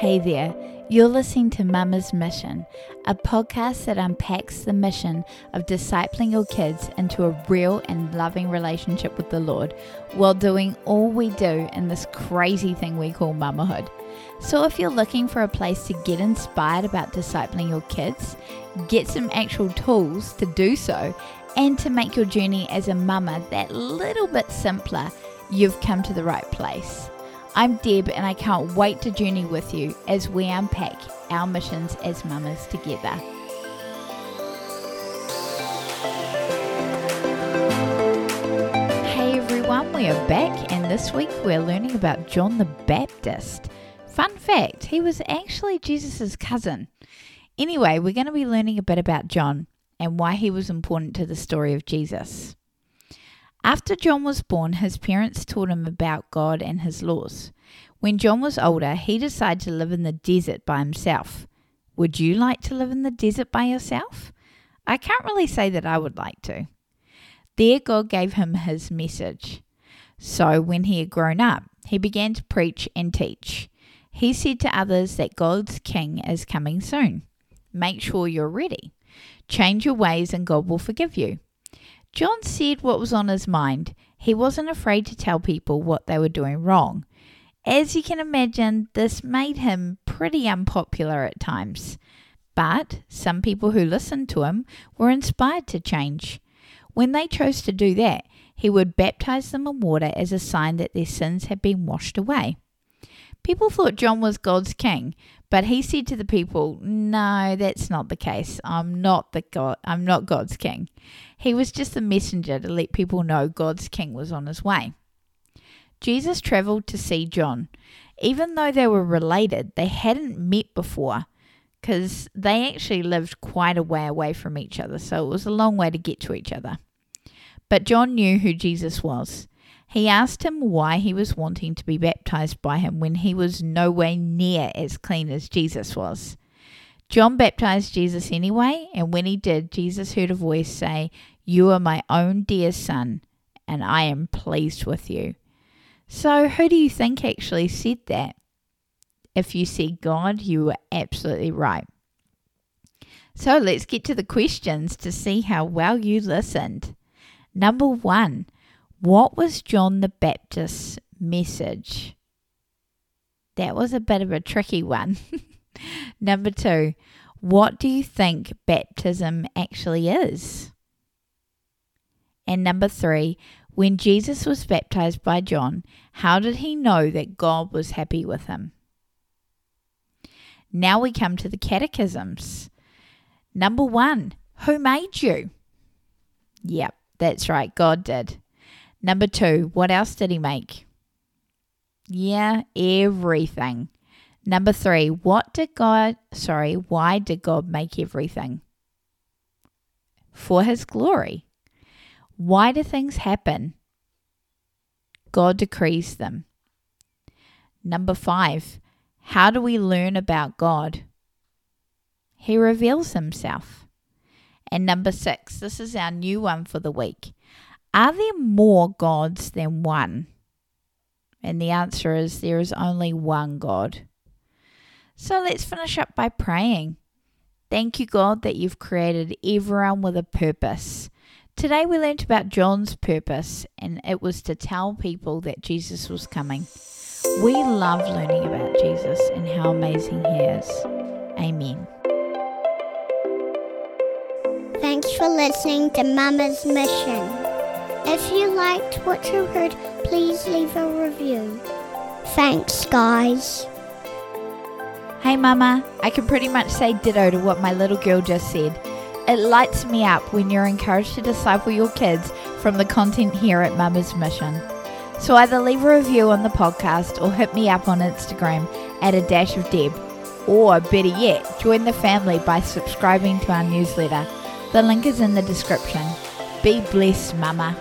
Hey there, you're listening to Mama's Mission, a podcast that unpacks the mission of discipling your kids into a real and loving relationship with the Lord while doing all we do in this crazy thing we call mamahood. So, if you're looking for a place to get inspired about discipling your kids, get some actual tools to do so, and to make your journey as a mama that little bit simpler, you've come to the right place. I'm Deb, and I can't wait to journey with you as we unpack our missions as mamas together. Hey everyone, we are back, and this week we're learning about John the Baptist. Fun fact, he was actually Jesus' cousin. Anyway, we're going to be learning a bit about John and why he was important to the story of Jesus. After John was born, his parents taught him about God and his laws. When John was older, he decided to live in the desert by himself. Would you like to live in the desert by yourself? I can't really say that I would like to. There, God gave him his message. So, when he had grown up, he began to preach and teach. He said to others that God's king is coming soon. Make sure you're ready. Change your ways, and God will forgive you. John said what was on his mind. He wasn't afraid to tell people what they were doing wrong. As you can imagine, this made him pretty unpopular at times. But some people who listened to him were inspired to change. When they chose to do that, he would baptize them in water as a sign that their sins had been washed away. People thought John was God's king, but he said to the people, "No, that's not the case. I'm not the God. I'm not God's king." He was just a messenger to let people know God's king was on his way. Jesus traveled to see John. Even though they were related, they hadn't met before because they actually lived quite a way away from each other, so it was a long way to get to each other. But John knew who Jesus was. He asked him why he was wanting to be baptized by him when he was nowhere near as clean as Jesus was. John baptized Jesus anyway, and when he did, Jesus heard a voice say, You are my own dear son, and I am pleased with you. So, who do you think actually said that? If you said God, you were absolutely right. So, let's get to the questions to see how well you listened. Number one, what was John the Baptist's message? That was a bit of a tricky one. Number two, what do you think baptism actually is? And number three, when Jesus was baptized by John, how did he know that God was happy with him? Now we come to the catechisms. Number one, who made you? Yep, that's right, God did. Number two, what else did he make? Yeah, everything. Number three, what did God, sorry, why did God make everything? For his glory. Why do things happen? God decrees them. Number five, how do we learn about God? He reveals himself. And number six, this is our new one for the week. Are there more gods than one? And the answer is there is only one God. So let's finish up by praying. Thank you, God, that you've created everyone with a purpose. Today we learnt about John's purpose, and it was to tell people that Jesus was coming. We love learning about Jesus and how amazing he is. Amen. Thanks for listening to Mama's Mission. If you liked what you heard, please leave a review. Thanks, guys. Hey, Mama, I can pretty much say ditto to what my little girl just said. It lights me up when you're encouraged to disciple your kids from the content here at Mama's Mission. So either leave a review on the podcast or hit me up on Instagram at a dash of Deb. Or better yet, join the family by subscribing to our newsletter. The link is in the description. Be blessed, Mama.